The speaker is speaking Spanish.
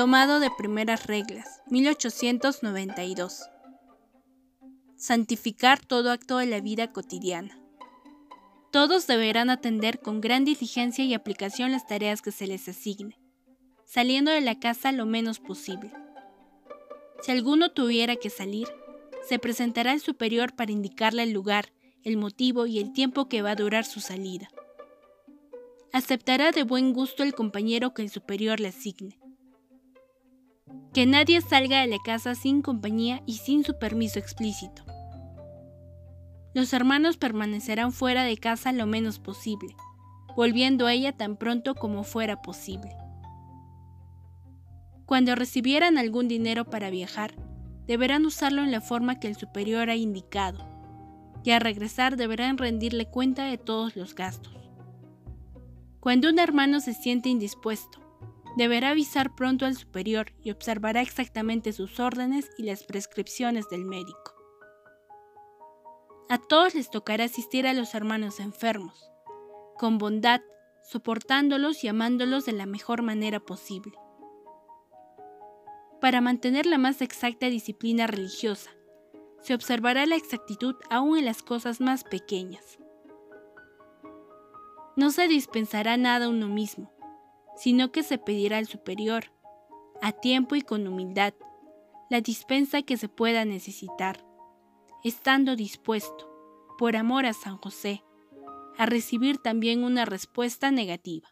Tomado de primeras reglas, 1892. Santificar todo acto de la vida cotidiana. Todos deberán atender con gran diligencia y aplicación las tareas que se les asigne, saliendo de la casa lo menos posible. Si alguno tuviera que salir, se presentará el superior para indicarle el lugar, el motivo y el tiempo que va a durar su salida. Aceptará de buen gusto el compañero que el superior le asigne. Que nadie salga de la casa sin compañía y sin su permiso explícito. Los hermanos permanecerán fuera de casa lo menos posible, volviendo a ella tan pronto como fuera posible. Cuando recibieran algún dinero para viajar, deberán usarlo en la forma que el superior ha indicado, y al regresar deberán rendirle cuenta de todos los gastos. Cuando un hermano se siente indispuesto, deberá avisar pronto al superior y observará exactamente sus órdenes y las prescripciones del médico. A todos les tocará asistir a los hermanos enfermos, con bondad, soportándolos y amándolos de la mejor manera posible. Para mantener la más exacta disciplina religiosa, se observará la exactitud aún en las cosas más pequeñas. No se dispensará nada a uno mismo, sino que se pedirá al superior, a tiempo y con humildad, la dispensa que se pueda necesitar estando dispuesto, por amor a San José, a recibir también una respuesta negativa.